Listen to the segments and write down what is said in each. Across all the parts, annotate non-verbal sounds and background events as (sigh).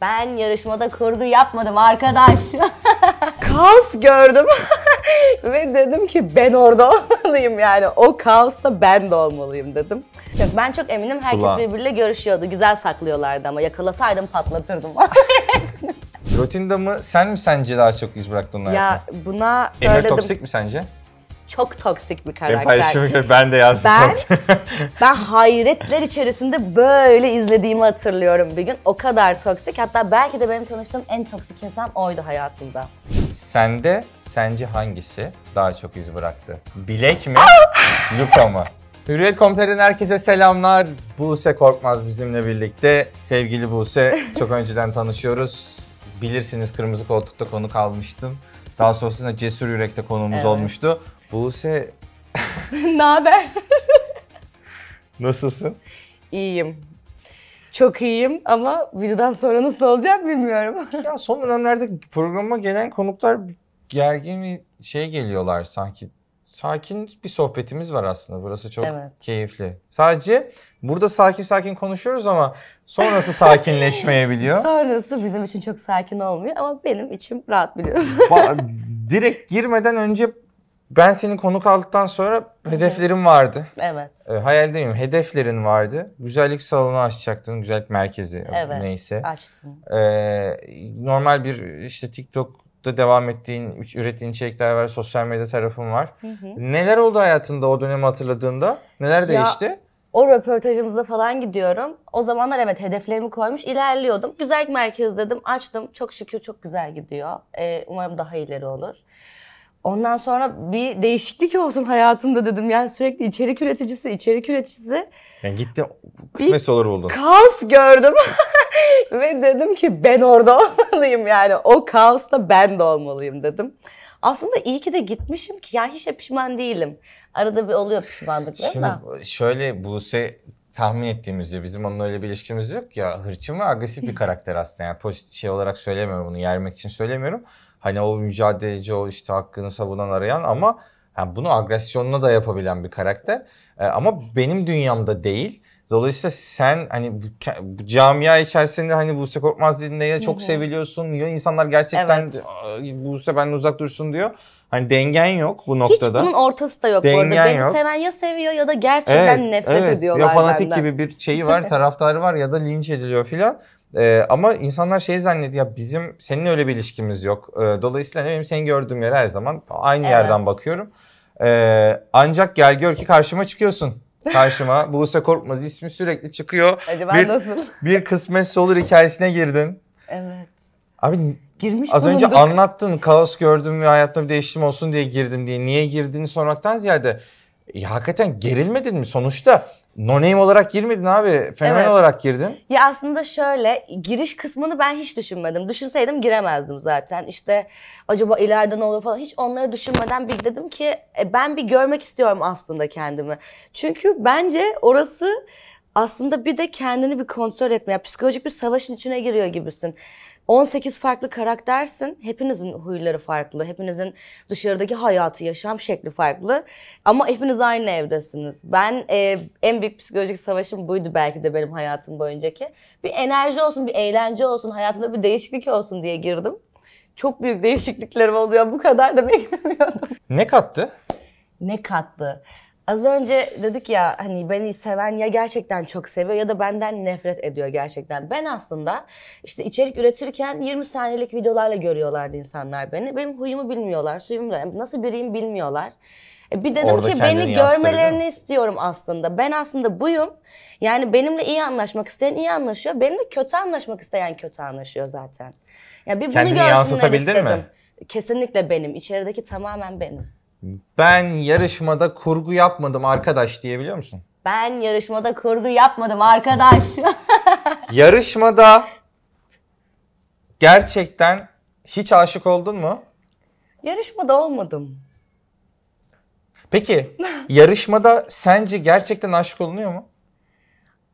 Ben yarışmada kurgu yapmadım arkadaş. (laughs) Kaos gördüm. (laughs) Ve dedim ki ben orada olmalıyım yani. O kaosta ben de olmalıyım dedim. Yok, ben çok eminim herkes Ulan. birbiriyle görüşüyordu. Güzel saklıyorlardı ama yakalasaydım patlatırdım. (laughs) Rotinda mı sen mi sence daha çok iz bıraktın onun ya hayatına? buna Emir söyledim. toksik mi sence? Çok toksik bir Benim karakter. paylaşımı göre ben de yazdım. Ben çok. (laughs) ben hayretler içerisinde böyle izlediğimi hatırlıyorum bir gün. O kadar toksik. Hatta belki de benim tanıştığım en toksik insan oydu hayatımda. Sende sence hangisi daha çok iz bıraktı? Bilek mi? Luka mı? Hürriyet Komuter'den herkese selamlar. Buse Korkmaz bizimle birlikte. Sevgili Buse, çok önceden tanışıyoruz. Bilirsiniz Kırmızı Koltuk'ta konuk almıştım. Daha sonrasında Cesur Yürek'te konuğumuz Evet. olmuştu. Buse (laughs) ne haber? nasılsın? İyiyim. Çok iyiyim ama videodan sonra nasıl olacak bilmiyorum. (laughs) Ya son dönemlerde programa gelen konuklar gergin bir şey geliyorlar sanki. Sakin bir sohbetimiz var aslında. Burası çok Evet. keyifli. Sadece burada sakin sakin konuşuyoruz ama sonrası sakinleşmeyebiliyor. (laughs) Sonrası bizim için çok sakin olmuyor ama benim içim rahat biliyorum. Direkt girmeden önce ben seni konuk aldıktan sonra hedeflerim vardı. evet. E, hayal demeyeyim, hedeflerin vardı. Güzellik salonu açacaktın, güzellik merkezi Evet. neyse. Açtım. Ee, normal bir işte TikTok'ta devam ettiğin, üç- ürettiğin içerikler var, sosyal medya tarafın var. Neler oldu hayatında o dönemi hatırladığında? Neler değişti? O röportajımızda falan gidiyorum. O zamanlar evet hedeflerimi koymuş ilerliyordum. Güzellik merkezi dedim açtım. Çok şükür çok güzel gidiyor. Ee, umarım daha ileri olur. Ondan sonra bir değişiklik olsun hayatımda dedim. Yani sürekli içerik üreticisi, içerik üreticisi. Yani gitti kısmet olur buldun. Kaos gördüm. (laughs) Ve dedim ki ben orada (laughs) olmalıyım yani. O kaosta ben de olmalıyım dedim. Aslında iyi ki de gitmişim ki yani hiç de pişman değilim. Arada bir oluyor pişmanlıklar Şimdi da. şöyle Buse tahmin ettiğimizde bizim onunla öyle bir ilişkimiz yok ya hırçın ve agresif bir (laughs) karakter aslında yani pozitif şey olarak söylemiyorum bunu yermek için söylemiyorum. Hani o mücadeleci o işte hakkını savunan arayan ama yani bunu agresyonla da yapabilen bir karakter. Ee, ama benim dünyamda değil. Dolayısıyla sen hani bu, bu camia içerisinde hani Buse Korkmaz ya çok seviliyorsun ya insanlar gerçekten Evet. "Aa, Buse benden uzak dursun diyor. Hani dengen yok bu Hiç noktada. bunun ortası da yok bu Dengen arada. Beni yok. seven ya seviyor ya da gerçekten nefret ediyorlar Ya fanatik benden. gibi bir şeyi var, (laughs) taraftarı var ya da linç ediliyor filan. Ee, ama insanlar şey zannediyor ya bizim seninle öyle bir ilişkimiz yok. Ee, dolayısıyla ne bileyim seni gördüğüm yer her zaman aynı Evet. yerden bakıyorum. Ee, ancak gel gör ki karşıma çıkıyorsun. Karşıma (laughs) Buse Korkmaz ismi sürekli çıkıyor. Acaba Bir- nasıl? Bir kısmetse olur hikayesine girdin. Evet. Abi Girmiş az önce bulunduk. anlattın kaos gördüm ve hayatımda bir değişim olsun diye girdim diye. Niye girdiğini sormaktan ziyade ya hakikaten gerilmedin mi? Sonuçta no name olarak girmedin abi. Fenomen Evet. olarak girdin. Ya aslında şöyle giriş kısmını ben hiç düşünmedim. Düşünseydim giremezdim zaten. İşte acaba ileride ne olur falan hiç onları düşünmeden bir dedim ki e, ben bir görmek istiyorum aslında kendimi. Çünkü bence orası aslında bir de kendini bir kontrol etme. Ya, psikolojik bir savaşın içine giriyor gibisin. 18 farklı karaktersin. Hepinizin huyları farklı. Hepinizin dışarıdaki hayatı, yaşam şekli farklı. Ama hepiniz aynı evdesiniz. Ben e, en büyük psikolojik savaşım buydu belki de benim hayatım boyuncaki. Bir enerji olsun, bir eğlence olsun, hayatımda bir değişiklik olsun diye girdim. Çok büyük değişikliklerim oluyor. Bu kadar da beklemiyordum. Ne kattı? Ne kattı? Az önce dedik ya hani beni seven ya gerçekten çok seviyor ya da benden nefret ediyor gerçekten. Ben aslında işte içerik üretirken 20 saniyelik videolarla görüyorlardı insanlar beni. Benim huyumu bilmiyorlar, suyumu nasıl biriyim bilmiyorlar. E bir dedim Orada ki beni görmelerini istiyorum aslında. Ben aslında buyum. Yani benimle iyi anlaşmak isteyen iyi anlaşıyor. Benimle kötü anlaşmak isteyen kötü anlaşıyor zaten. Ya bir bunu Kendini yansıtabildin istedim. mi? Kesinlikle benim. İçerideki tamamen benim. Ben yarışmada kurgu yapmadım arkadaş diyebiliyor musun? Ben yarışmada kurgu yapmadım arkadaş. (laughs) Yarışmada gerçekten hiç aşık oldun mu? yarışmada olmadım. Peki yarışmada sence gerçekten aşık olunuyor mu?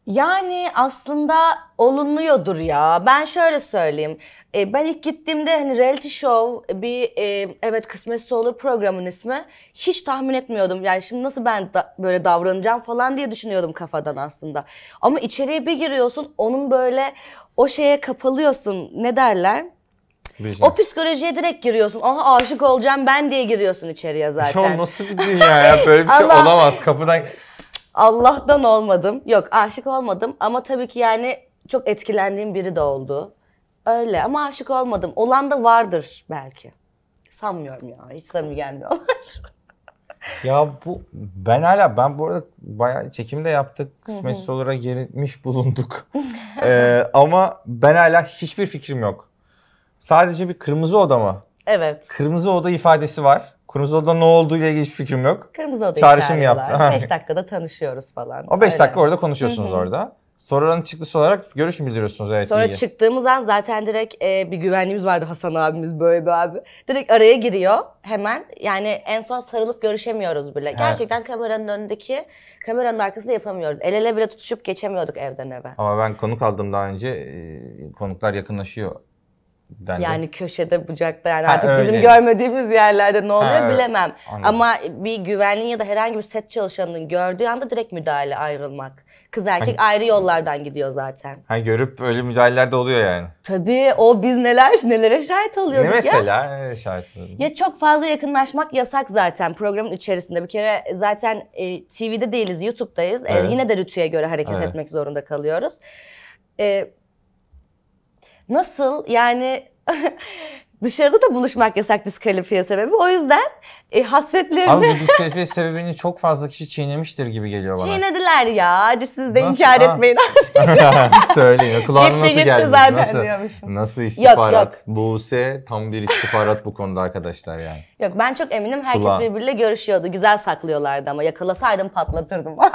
Yani aslında olunuyordur ya. Ben şöyle söyleyeyim. E, ben ilk gittiğimde hani reality show bir e, evet kısmetse olur programın ismi. Hiç tahmin etmiyordum. Yani şimdi nasıl ben da, böyle davranacağım falan diye düşünüyordum kafadan aslında. Ama içeriye bir giriyorsun onun böyle o şeye kapalıyorsun. Ne derler? Bilmiyorum. O psikolojiye direkt giriyorsun. Aha aşık olacağım ben diye giriyorsun içeriye zaten. Ya nasıl bir dünya ya? Böyle bir şey (laughs) Allah- olamaz. Kapıdan Allah'tan olmadım. Yok aşık olmadım ama tabii ki yani çok etkilendiğim biri de oldu. Öyle ama aşık olmadım. Olan da vardır belki. Sanmıyorum ya. Hiç samimi gelmiyorlar. (laughs) Ya bu ben hala ben bu arada bayağı çekimde yaptık. Kısmetse olarak girmiş bulunduk. (laughs) Ee, ama ben hala hiçbir fikrim yok. Sadece bir kırmızı oda mı? evet. Kırmızı oda ifadesi var. Kırmızı oda ne olduğu ile ilgili hiçbir fikrim yok. Kırmızı odayı Çağrışım yaptı. çağırıyorlar. 5 (laughs) dakikada tanışıyoruz falan. O 5 Öyle. dakika orada konuşuyorsunuz orada. Soruların çıktısı olarak görüş mü bildiriyorsunuz? Evet Sonra iyi. çıktığımız an zaten direkt e, bir güvenliğimiz vardı Hasan abimiz böyle bir abi. Direkt araya giriyor hemen. Yani en son sarılıp görüşemiyoruz bile. Gerçekten kameranın önündeki, kameranın arkasında yapamıyoruz. El ele bile tutuşup geçemiyorduk evden eve. Ama ben konuk aldım daha önce. e, konuklar yakınlaşıyor. dendi. Yani köşede, bucakta yani Ha, artık bizim öyle. görmediğimiz yerlerde ne oluyor evet. bilemem. Anladım. Ama bir güvenliğin ya da herhangi bir set çalışanının gördüğü anda direkt müdahale ayrılmak. Kız erkek ayrı yollardan gidiyor zaten. Ha, görüp öyle müdahaleler de oluyor yani. Tabii o biz neler nelere şahit Ne oluyorduk ya. mesela? Şahit oldun? Ya çok fazla yakınlaşmak yasak zaten programın içerisinde. Bir kere zaten e, TV'de değiliz, YouTube'dayız. E, Evet. yine de rütüye göre hareket Evet. etmek zorunda kalıyoruz. E, nasıl yani (laughs) dışarıda da buluşmak yasak diskalifiye sebebi. O yüzden e, hasretlerini Abi bu (laughs) diskalifiye sebebini çok fazla kişi çiğnemiştir gibi geliyor bana. çiğnediler ya. Hadi siz de Nasıl? inkar Ha. etmeyin. (laughs) Söyleyin. Kulağına nasıl gitti geldi? zaten nasıl, diyormuşum. nasıl istihbarat? yok. Buse tam bir istihbarat bu konuda arkadaşlar yani. Yok ben çok eminim herkes Kulağın. birbiriyle görüşüyordu. Güzel saklıyorlardı ama yakalasaydım patlatırdım. (laughs)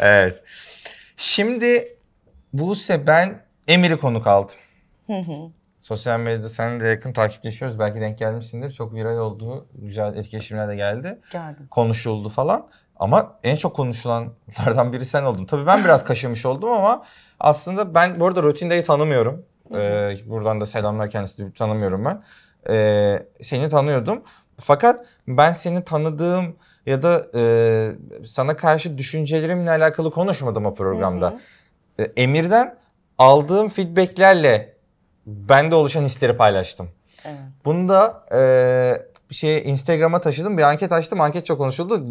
Evet. Şimdi Buse ben Emir'i konuk aldım. Sosyal medyada seninle de yakın takipleşiyoruz. Belki denk gelmişsindir. Çok viral oldu. Güzel etkileşimler de geldi. Gördüm. Konuşuldu falan. Ama en çok konuşulanlardan biri sen oldun. Tabii ben biraz kaşımış oldum ama aslında ben bu arada Rutinda'yı tanımıyorum. Ee, buradan da selamlar kendisini tanımıyorum ben. Ee, seni tanıyordum. Fakat ben seni tanıdığım ya da e, sana karşı düşüncelerimle alakalı konuşmadım o programda. E, Emir'den aldığım feedbacklerle bende oluşan hisleri paylaştım. Evet. Bunu da e, şey Instagram'a taşıdım. Bir anket açtım. Anket çok konuşuldu.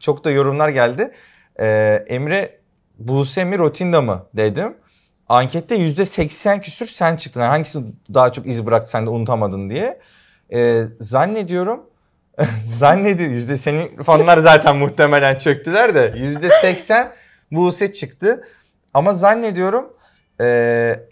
Çok da yorumlar geldi. E, Emre Buse mi Rotinda mı dedim. Ankette %80 küsür sen çıktın. Yani hangisi daha çok iz bıraktı sen de unutamadın diye. E, zannediyorum (laughs) zannediyorum yüzde senin fanlar zaten muhtemelen çöktüler de yüzde seksen Buse çıktı. Ama zannediyorum e,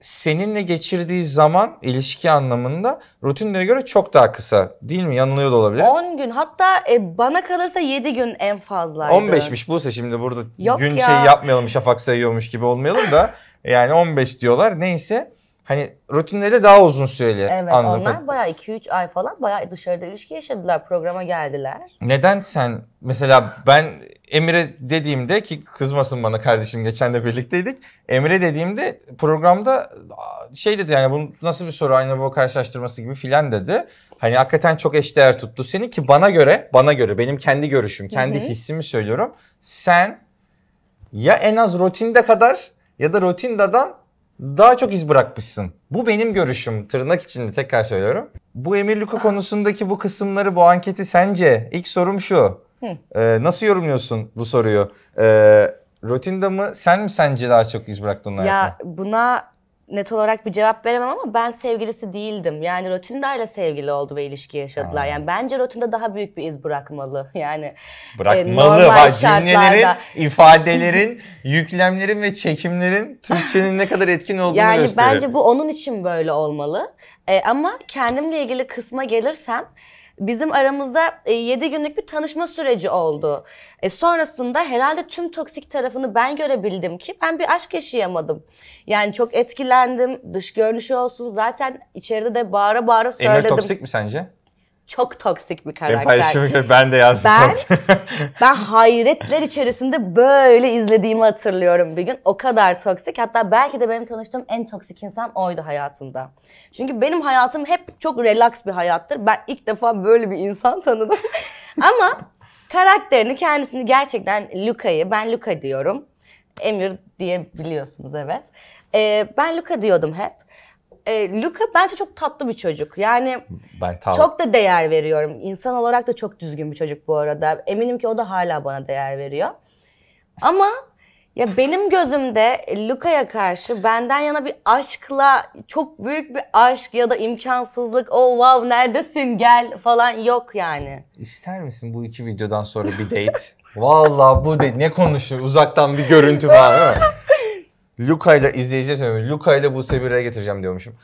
seninle geçirdiği zaman ilişki anlamında rutinlere göre çok daha kısa. Değil mi? Yanılıyor da olabilir. 10 gün hatta e, bana kalırsa 7 gün en fazlaydı. 15'miş Buse şimdi burada Yok gün ya. şey yapmayalım şafak sayıyormuş gibi olmayalım da (laughs) yani 15 diyorlar. Neyse hani rutinleri daha uzun süreli Evet anladım. onlar bayağı 2-3 ay falan bayağı dışarıda ilişki yaşadılar. Programa geldiler. Neden sen mesela ben Emre dediğimde ki kızmasın bana kardeşim geçen de birlikteydik. Emre dediğimde programda şey dedi yani bu nasıl bir soru aynı bu karşılaştırması gibi filan dedi. Hani hakikaten çok eşdeğer tuttu seni ki bana göre bana göre benim kendi görüşüm kendi Hı hı. hissimi söylüyorum. Sen ya en az rutinde kadar ya da rutindadan daha çok iz bırakmışsın. Bu benim görüşüm. Tırnak içinde tekrar söylüyorum. Bu Emir Luka konusundaki bu kısımları, bu anketi sence? İlk sorum şu. Ee, nasıl yorumluyorsun bu soruyu? Ee, Rotinda mı sen mi sence daha çok iz bıraktın Ya buna net olarak bir cevap veremem ama ben sevgilisi değildim. Yani Rotinda ile sevgili oldu ve ilişki yaşadılar. Ha. Yani bence Rotinda daha büyük bir iz bırakmalı. (laughs) Yani Bırakmalı. normal Bak cümlelerin, (laughs) ifadelerin, yüklemlerin ve çekimlerin Türkçenin ne kadar etkin olduğunu Yani gösteriyor. bence bu onun için böyle olmalı. E, ama kendimle ilgili kısma gelirsem bizim aramızda 7 günlük bir tanışma süreci oldu. E, sonrasında herhalde tüm toksik tarafını ben görebildim ki ben bir aşk yaşayamadım. Yani çok etkilendim. Dış görünüşü olsun. Zaten içeride de bağıra bağıra Emir söyledim. toksik mi sence? Çok toksik bir karakter. paylaşımı gör- ben de yazdım. Ben-. (laughs) Ben hayretler içerisinde böyle izlediğimi hatırlıyorum bir gün. O kadar toksik. Hatta belki de benim tanıştığım en toksik insan oydu hayatımda. Çünkü benim hayatım hep çok relax bir hayattır. Ben ilk defa böyle bir insan (laughs) tanıdım. Ama karakterini, kendisini gerçekten Luka'yı, ben Luka diyorum. Emir diyebiliyorsunuz evet. Ee, ben Luka diyordum hep. Ee, Luka bence çok tatlı bir çocuk. Yani Ben tam çok da değer veriyorum. İnsan olarak da çok düzgün bir çocuk bu arada. Eminim ki o da hala bana değer veriyor. Ama ya benim gözümde Luka'ya karşı benden yana bir aşkla çok büyük bir aşk ya da imkansızlık. Oh wow neredesin gel falan yok yani. İster misin bu iki videodan sonra bir date? (laughs) Vallahi bu date ne konuşuyor? Uzaktan bir görüntü falan değil mi? Luka ile izleyiciye söylüyorum. Luka ile Buse'yi bir araya getireceğim diyormuşum.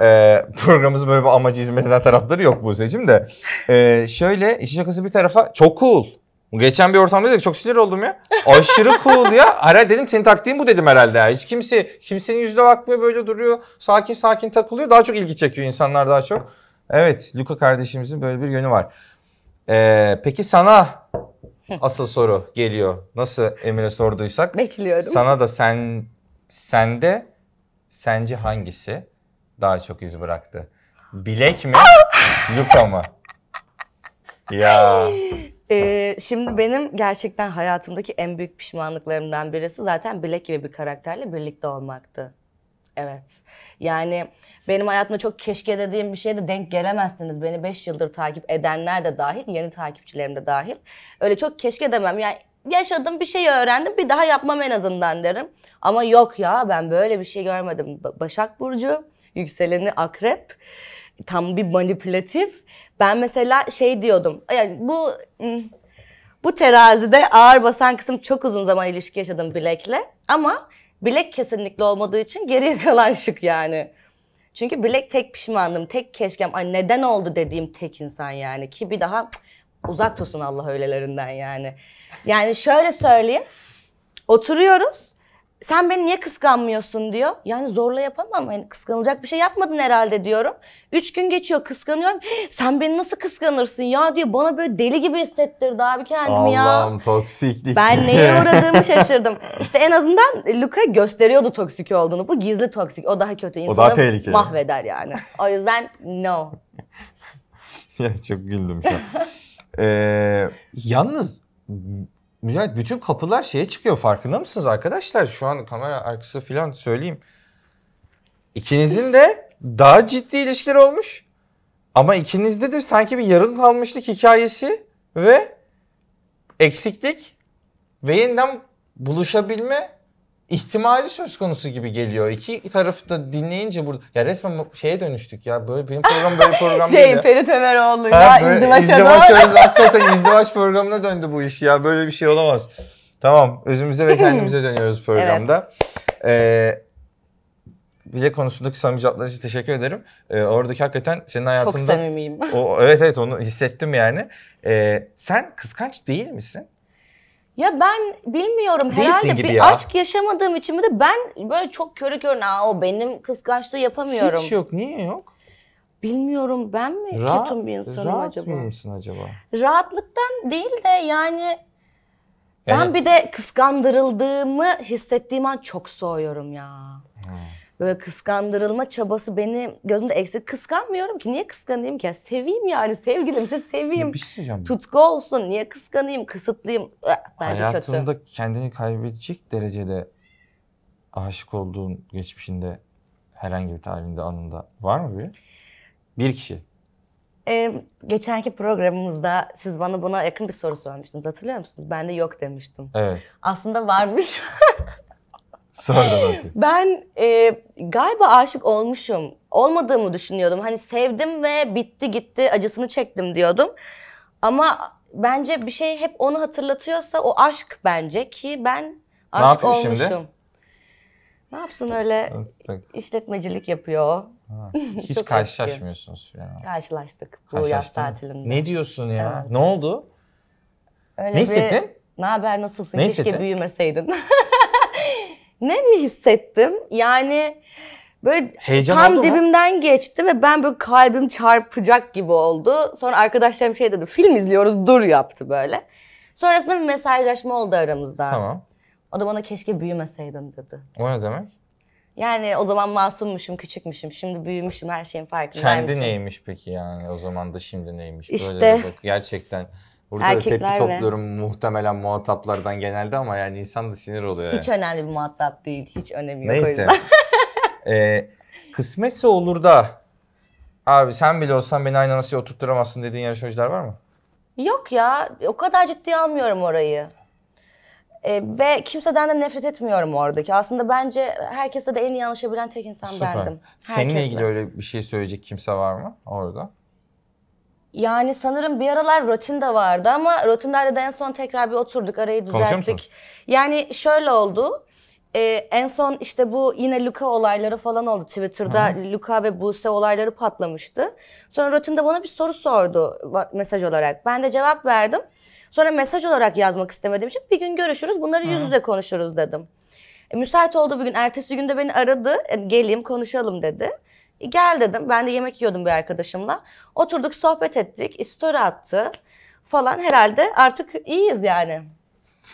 Ee, programımızın böyle bir amacı hizmet eden tarafları yok Buse'cim de. Ee, şöyle işin şakası bir tarafa çok cool. Geçen bir ortamda dedik çok sinir oldum ya. Aşırı cool ya. Herhalde dedim senin taktiğin bu dedim herhalde ya. Hiç kimse kimsenin yüzüne bakmıyor böyle duruyor. Sakin sakin takılıyor. Daha çok ilgi çekiyor insanlar daha çok. Evet Luka kardeşimizin böyle bir yönü var. Ee, peki sana asıl soru geliyor. Nasıl Emir'e sorduysak. Bekliyorum. Sana da sen sende sence hangisi daha çok iz bıraktı? Bilek mi? Luka mı? Ya. Ee, şimdi benim gerçekten hayatımdaki en büyük pişmanlıklarımdan birisi zaten Bilek gibi bir karakterle birlikte olmaktı. Evet. Yani benim hayatımda çok keşke dediğim bir şeye de denk gelemezsiniz. Beni 5 yıldır takip edenler de dahil, yeni takipçilerim de dahil. Öyle çok keşke demem. Yani yaşadım bir şey öğrendim bir daha yapmam en azından derim. Ama yok ya ben böyle bir şey görmedim. Ba- Başak Burcu, yükseleni akrep tam bir manipülatif. Ben mesela şey diyordum. Yani bu bu terazide ağır basan kısım çok uzun zaman ilişki yaşadım Bilek'le. Ama Bilek kesinlikle olmadığı için geriye (laughs) kalan şık yani. Çünkü Bilek tek pişmanlığım, tek keşkem, ay neden oldu dediğim tek insan yani. Ki bir daha uzak tutsun Allah öylelerinden yani. Yani şöyle söyleyeyim. Oturuyoruz. Sen beni niye kıskanmıyorsun diyor. Yani zorla yapamam. Yani kıskanılacak bir şey yapmadın herhalde diyorum. Üç gün geçiyor kıskanıyorum. Sen beni nasıl kıskanırsın ya diyor. Bana böyle deli gibi hissettirdi abi kendimi ya. Allah'ım toksiklik. Ben neye (laughs) uğradığımı şaşırdım. İşte en azından Luka gösteriyordu toksik olduğunu. Bu gizli toksik. O daha kötü. İnsanı daha tehlikeli. mahveder yani. O yüzden no. (laughs) ya çok güldüm şu an. Ee, yalnız Mücahit bütün kapılar şeye çıkıyor farkında mısınız arkadaşlar? Şu an kamera arkası falan söyleyeyim. İkinizin de daha ciddi ilişkiler olmuş. Ama ikinizde de sanki bir yarım kalmışlık hikayesi ve eksiklik ve yeniden buluşabilme ihtimali söz konusu gibi geliyor. İki tarafı da dinleyince burada ya resmen şeye dönüştük ya. Böyle benim program böyle (laughs) program değil. Şey. Ferit Ömeroğlu ya izdivaça izdivaç doğru. hakikaten izdivaç programına döndü bu iş ya. Böyle bir şey olamaz. Tamam. Özümüze ve kendimize (laughs) dönüyoruz programda. Ee, Bile konusundaki samimi cevaplar için teşekkür ederim. Ee, oradaki hakikaten senin Çok hayatında... samimiyim. o, evet evet onu hissettim yani. Ee, sen kıskanç değil misin? Ya ben bilmiyorum Değilsin herhalde gibi bir ya. aşk yaşamadığım için mi de ben böyle çok körü körüne Aa, o benim kıskançlığı yapamıyorum. Hiç yok. Niye yok? Bilmiyorum ben mi Rahat, ketum bir insanım rahat acaba? mısın acaba? Rahatlıktan değil de yani ben Yani- bir de kıskandırıldığımı hissettiğim an çok soğuyorum ya. Böyle kıskandırılma çabası beni gözümde eksik. Kıskanmıyorum ki. Niye kıskanayım ki? Ya Seveyim yani. Sevgilimse seveyim. Bir şey söyleyeceğim. Tutku olsun. Niye kıskanayım? Kısıtlayayım. Eh, Bence kötü. Hayatında kendini kaybedecek derecede aşık olduğun geçmişinde herhangi bir tarihinde anında var mı bir? Bir kişi. Ee, geçenki programımızda siz bana buna yakın bir soru sormuştunuz. Hatırlıyor musunuz? Ben de yok demiştim. Evet. Aslında varmış. (laughs) Sonradan. Ben e, galiba aşık olmuşum. Olmadığımı düşünüyordum. Hani sevdim ve bitti gitti acısını çektim diyordum. Ama bence bir şey hep onu hatırlatıyorsa o aşk bence ki ben aşık yapıyor olmuşum. şimdi? Ne yapsın öyle işletmecilik yapıyor. Ha, (laughs) Hiç Çok karşılaşmıyorsunuz. Yani. Karşılaştık bu yaz Karşılaştın mı? tatilinde. Ne diyorsun ya? Ne oldu? Öyle Ne bir- hissettin? Ne haber nasılsın? Ne Keşke hissettin? büyümeseydin. (laughs) ne mi hissettim? Yani böyle Heyecan tam oldu mu? dibimden geçti ve ben böyle kalbim çarpacak gibi oldu. Sonra arkadaşlarım şey dedi film izliyoruz dur yaptı böyle. Sonrasında bir mesajlaşma oldu aramızda. Tamam. O da bana keşke büyümeseydin dedi. O ne demek? Yani o zaman masummuşum, küçükmüşüm. Şimdi büyümüşüm, her şeyin farkındaymışım. Kendi neymiş peki yani o zaman da şimdi neymiş? İşte- Böyle gerçekten Burada da Erkekler tepki ve- topluyorum muhtemelen muhataplardan genelde ama yani insan da sinir oluyor. Hiç yani. önemli bir muhatap değil. Hiç önemi yok o Neyse. yüzden. (laughs) ee, kısmetse olur da abi sen bile olsan beni aynı masaya oturtturamazsın dediğin yarışmacılar var mı? Yok ya o kadar ciddiye almıyorum orayı. Ee, ve kimseden de nefret etmiyorum oradaki. Aslında bence herkesle de en iyi anlaşabilen tek insan Süper. bendim. Seninle Herkesle. ilgili öyle bir şey söyleyecek kimse var mı orada? Yani sanırım bir aralar Rotinda vardı ama Rotinda'yla da en son tekrar bir oturduk arayı düzelttik. Yani şöyle oldu. Ee, en son işte bu yine Luka olayları falan oldu. Twitter'da Luka ve Buse olayları patlamıştı. Sonra Rotinda bana bir soru sordu mesaj olarak. Ben de cevap verdim. Sonra mesaj olarak yazmak istemediğim için bir gün görüşürüz bunları yüz yüze konuşuruz dedim. E, müsait olduğu bir gün ertesi günde beni aradı. E, geleyim konuşalım dedi. E, gel dedim. Ben de yemek yiyordum bir arkadaşımla. Oturduk sohbet ettik. Story attı falan. Herhalde artık iyiyiz yani.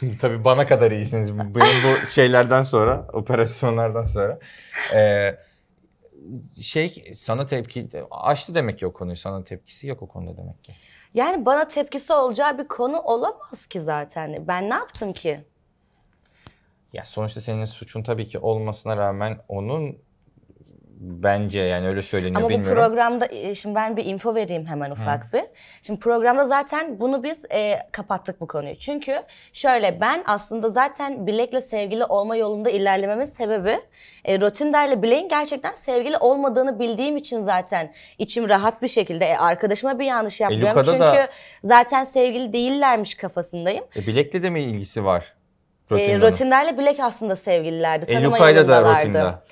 (laughs) Tabii bana kadar iyisiniz. Benim bu şeylerden sonra, operasyonlardan sonra. Ee, şey sana tepki açtı demek ki o konuyu. Sana tepkisi yok o konuda demek ki. Yani bana tepkisi olacağı bir konu olamaz ki zaten. Ben ne yaptım ki? Ya sonuçta senin suçun tabii ki olmasına rağmen onun bence yani öyle söyleniyor Ama bu bilmiyorum. programda e, şimdi ben bir info vereyim hemen ufak bir. Şimdi programda zaten bunu biz e, kapattık bu konuyu. Çünkü şöyle ben aslında zaten Bilek'le sevgili olma yolunda ilerlememin sebebi e, Rotinda ile Bilek'in gerçekten sevgili olmadığını bildiğim için zaten içim rahat bir şekilde e, arkadaşıma bir yanlış yapmıyorum. Luka'da Çünkü da- zaten sevgili değillermiş kafasındayım. E, bilekle de mi ilgisi var? E? Rotinda ile Bilek aslında sevgililerdi. E, Tanıma Luka'yla da yolundalardı.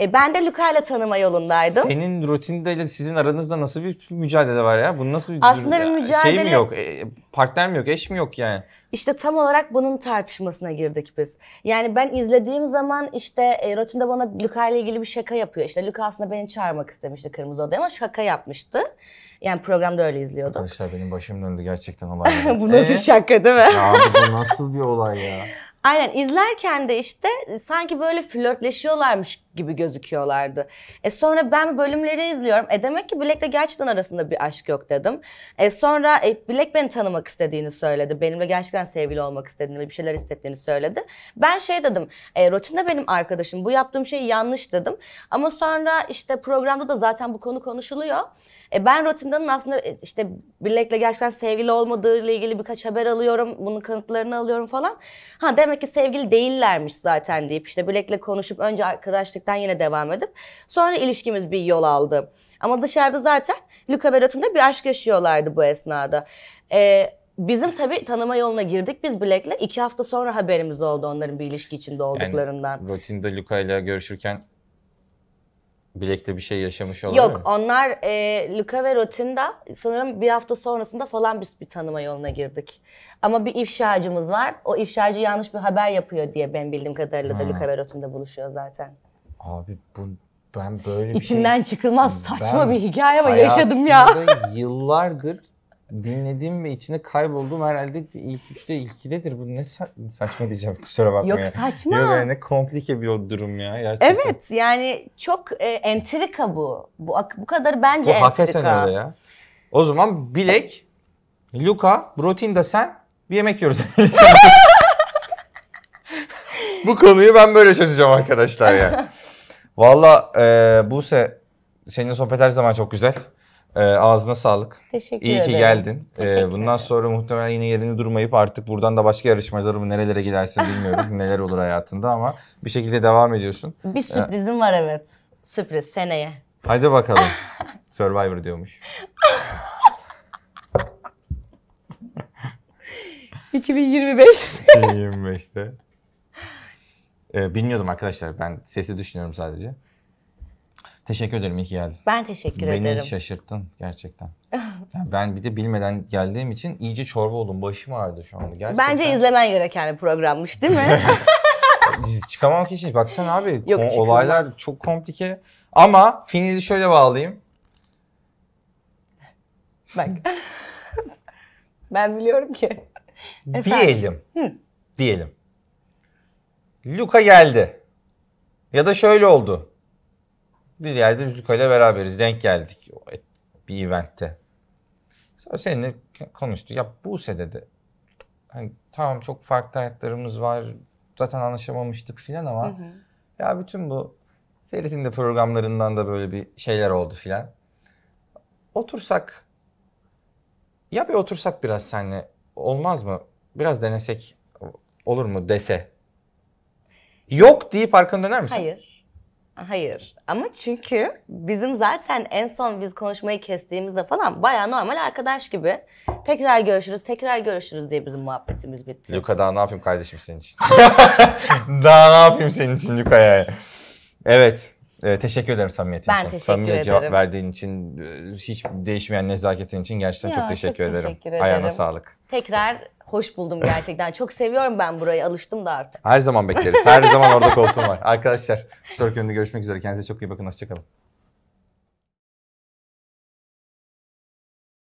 E, ben de Luka ile tanıma yolundaydım. Senin rutinde sizin aranızda nasıl bir mücadele var ya? Bu nasıl bir Aslında bir Şey mücadele- mi yok? E, partner mi yok? Eş mi yok yani? İşte tam olarak bunun tartışmasına girdik biz. Yani ben izlediğim zaman işte e, Rotinda bana Luka ile ilgili bir şaka yapıyor. İşte Luka aslında beni çağırmak istemişti Kırmızı Oda'ya ama şaka yapmıştı. Yani programda öyle izliyorduk. Arkadaşlar benim başım döndü gerçekten olay. (laughs) bu nasıl Ee? şaka değil mi? Ya bu nasıl bir olay ya? (laughs) Aynen izlerken de işte sanki böyle flörtleşiyorlarmış gibi gözüküyorlardı. E sonra ben bölümleri izliyorum. E demek ki Black'le gerçekten arasında bir aşk yok dedim. E sonra e, Black beni tanımak istediğini söyledi. Benimle gerçekten sevgili olmak istediğini ve bir şeyler hissettiğini söyledi. Ben şey dedim. E, Rotinde benim arkadaşım. Bu yaptığım şey yanlış dedim. Ama sonra işte programda da zaten bu konu konuşuluyor. E ben Rotinda'nın aslında e, işte Black'le gerçekten sevgili olmadığı ile ilgili birkaç haber alıyorum. Bunun kanıtlarını alıyorum falan. Ha demek ki sevgili değillermiş zaten deyip işte Black'le konuşup önce arkadaşlıktan yine devam edip sonra ilişkimiz bir yol aldı. Ama dışarıda zaten Luca ve Rotinda bir aşk yaşıyorlardı bu esnada. E, bizim tabii tanıma yoluna girdik biz Black'le. iki hafta sonra haberimiz oldu onların bir ilişki içinde olduklarından. Yani rutinde Luka ile görüşürken bilekte bir şey yaşamış olabilir Yok mi? onlar e, Luca ve Rotinda sanırım bir hafta sonrasında falan biz bir tanıma yoluna girdik. Ama bir ifşacımız var. O ifşacı yanlış bir haber yapıyor diye ben bildiğim kadarıyla da Luca ve Rotinda buluşuyor zaten. Abi bu ben böyle bir İçinden şey... çıkılmaz saçma Ben bir hikaye ama yaşadım ya. hayatımda yıllardır dinlediğim ve içine kaybolduğum herhalde ilk üçte ilkidedir. Bu ne sa- saçma diyeceğim kusura bakma Yok ya. saçma. Yok yani ne komplike bir durum ya. Gerçekten. Evet yani çok e, entrika bu. Bu bu kadar Bu bence hakikaten entrika. öyle ya. O zaman Bilek, Luka, Brotin da sen bir yemek yiyoruz. (laughs) Bu konuyu ben böyle çözeceğim arkadaşlar ya. Valla e, Buse senin sohbet her zaman çok güzel. E, ağzına sağlık. Teşekkür İyi ederim. ki geldin. E, Teşekkür bundan ederim. sonra muhtemelen yine yerini durmayıp artık buradan da başka yarışmacıları mı nerelere gidersin (laughs) bilmiyorum. neler olur hayatında ama bir şekilde devam ediyorsun. Bir sürprizim var evet. Sürpriz seneye. Hadi bakalım. (laughs) Survivor diyormuş. (laughs) 2025. 2025'te. Ee, bilmiyordum arkadaşlar. Ben sesi düşünüyorum sadece. Teşekkür ederim. iyi ki geldin. Ben teşekkür Beni ederim. şaşırttın gerçekten. (laughs) Yani ben bir de bilmeden geldiğim için iyice çorba oldum. Başım ağrıdı şu anda. Gerçekten. Bence izlemen gereken bir programmış değil mi? (laughs) Çıkamamak için. Baksana abi. Yok, çıkılmaz. olaylar çok komplike. Ama finali şöyle bağlayayım. Bak. (laughs) ben biliyorum ki. Efendim? Diyelim. Diyelim. Luka geldi. Ya da şöyle oldu. Bir yerde Luka ile beraberiz. Denk geldik. Bir eventte. Sonra seninle konuştu. Ya Buse dedi. Hani tamam çok farklı hayatlarımız var. Zaten anlaşamamıştık filan ama ya bütün bu Ferit'in de programlarından da böyle bir şeyler oldu filan. Otursak ya bir otursak biraz seninle olmaz mı? Biraz denesek olur mu dese. Yok deyip arkanı döner misin? Hayır. Hayır. Ama çünkü bizim zaten en son biz konuşmayı kestiğimizde falan bayağı normal arkadaş gibi tekrar görüşürüz, tekrar görüşürüz diye bizim muhabbetimiz bitti. Luka daha ne yapayım kardeşim senin için? (laughs) daha ne yapayım senin için Luka yani? Evet. e, teşekkür ederim samimiyetin Ben için. teşekkür cevap ederim. verdiğin için, e, hiç değişmeyen nezaketin için gerçekten Ya, çok çok teşekkür ederim. teşekkür Ayağına ederim. sağlık. Tekrar hoş buldum gerçekten. Çok seviyorum ben burayı. Alıştım da artık. Her zaman bekleriz. Her zaman orada koltuğum var. Arkadaşlar, bir sonraki bölümde görüşmek üzere. Kendinize çok iyi bakın. Hoşçakalın.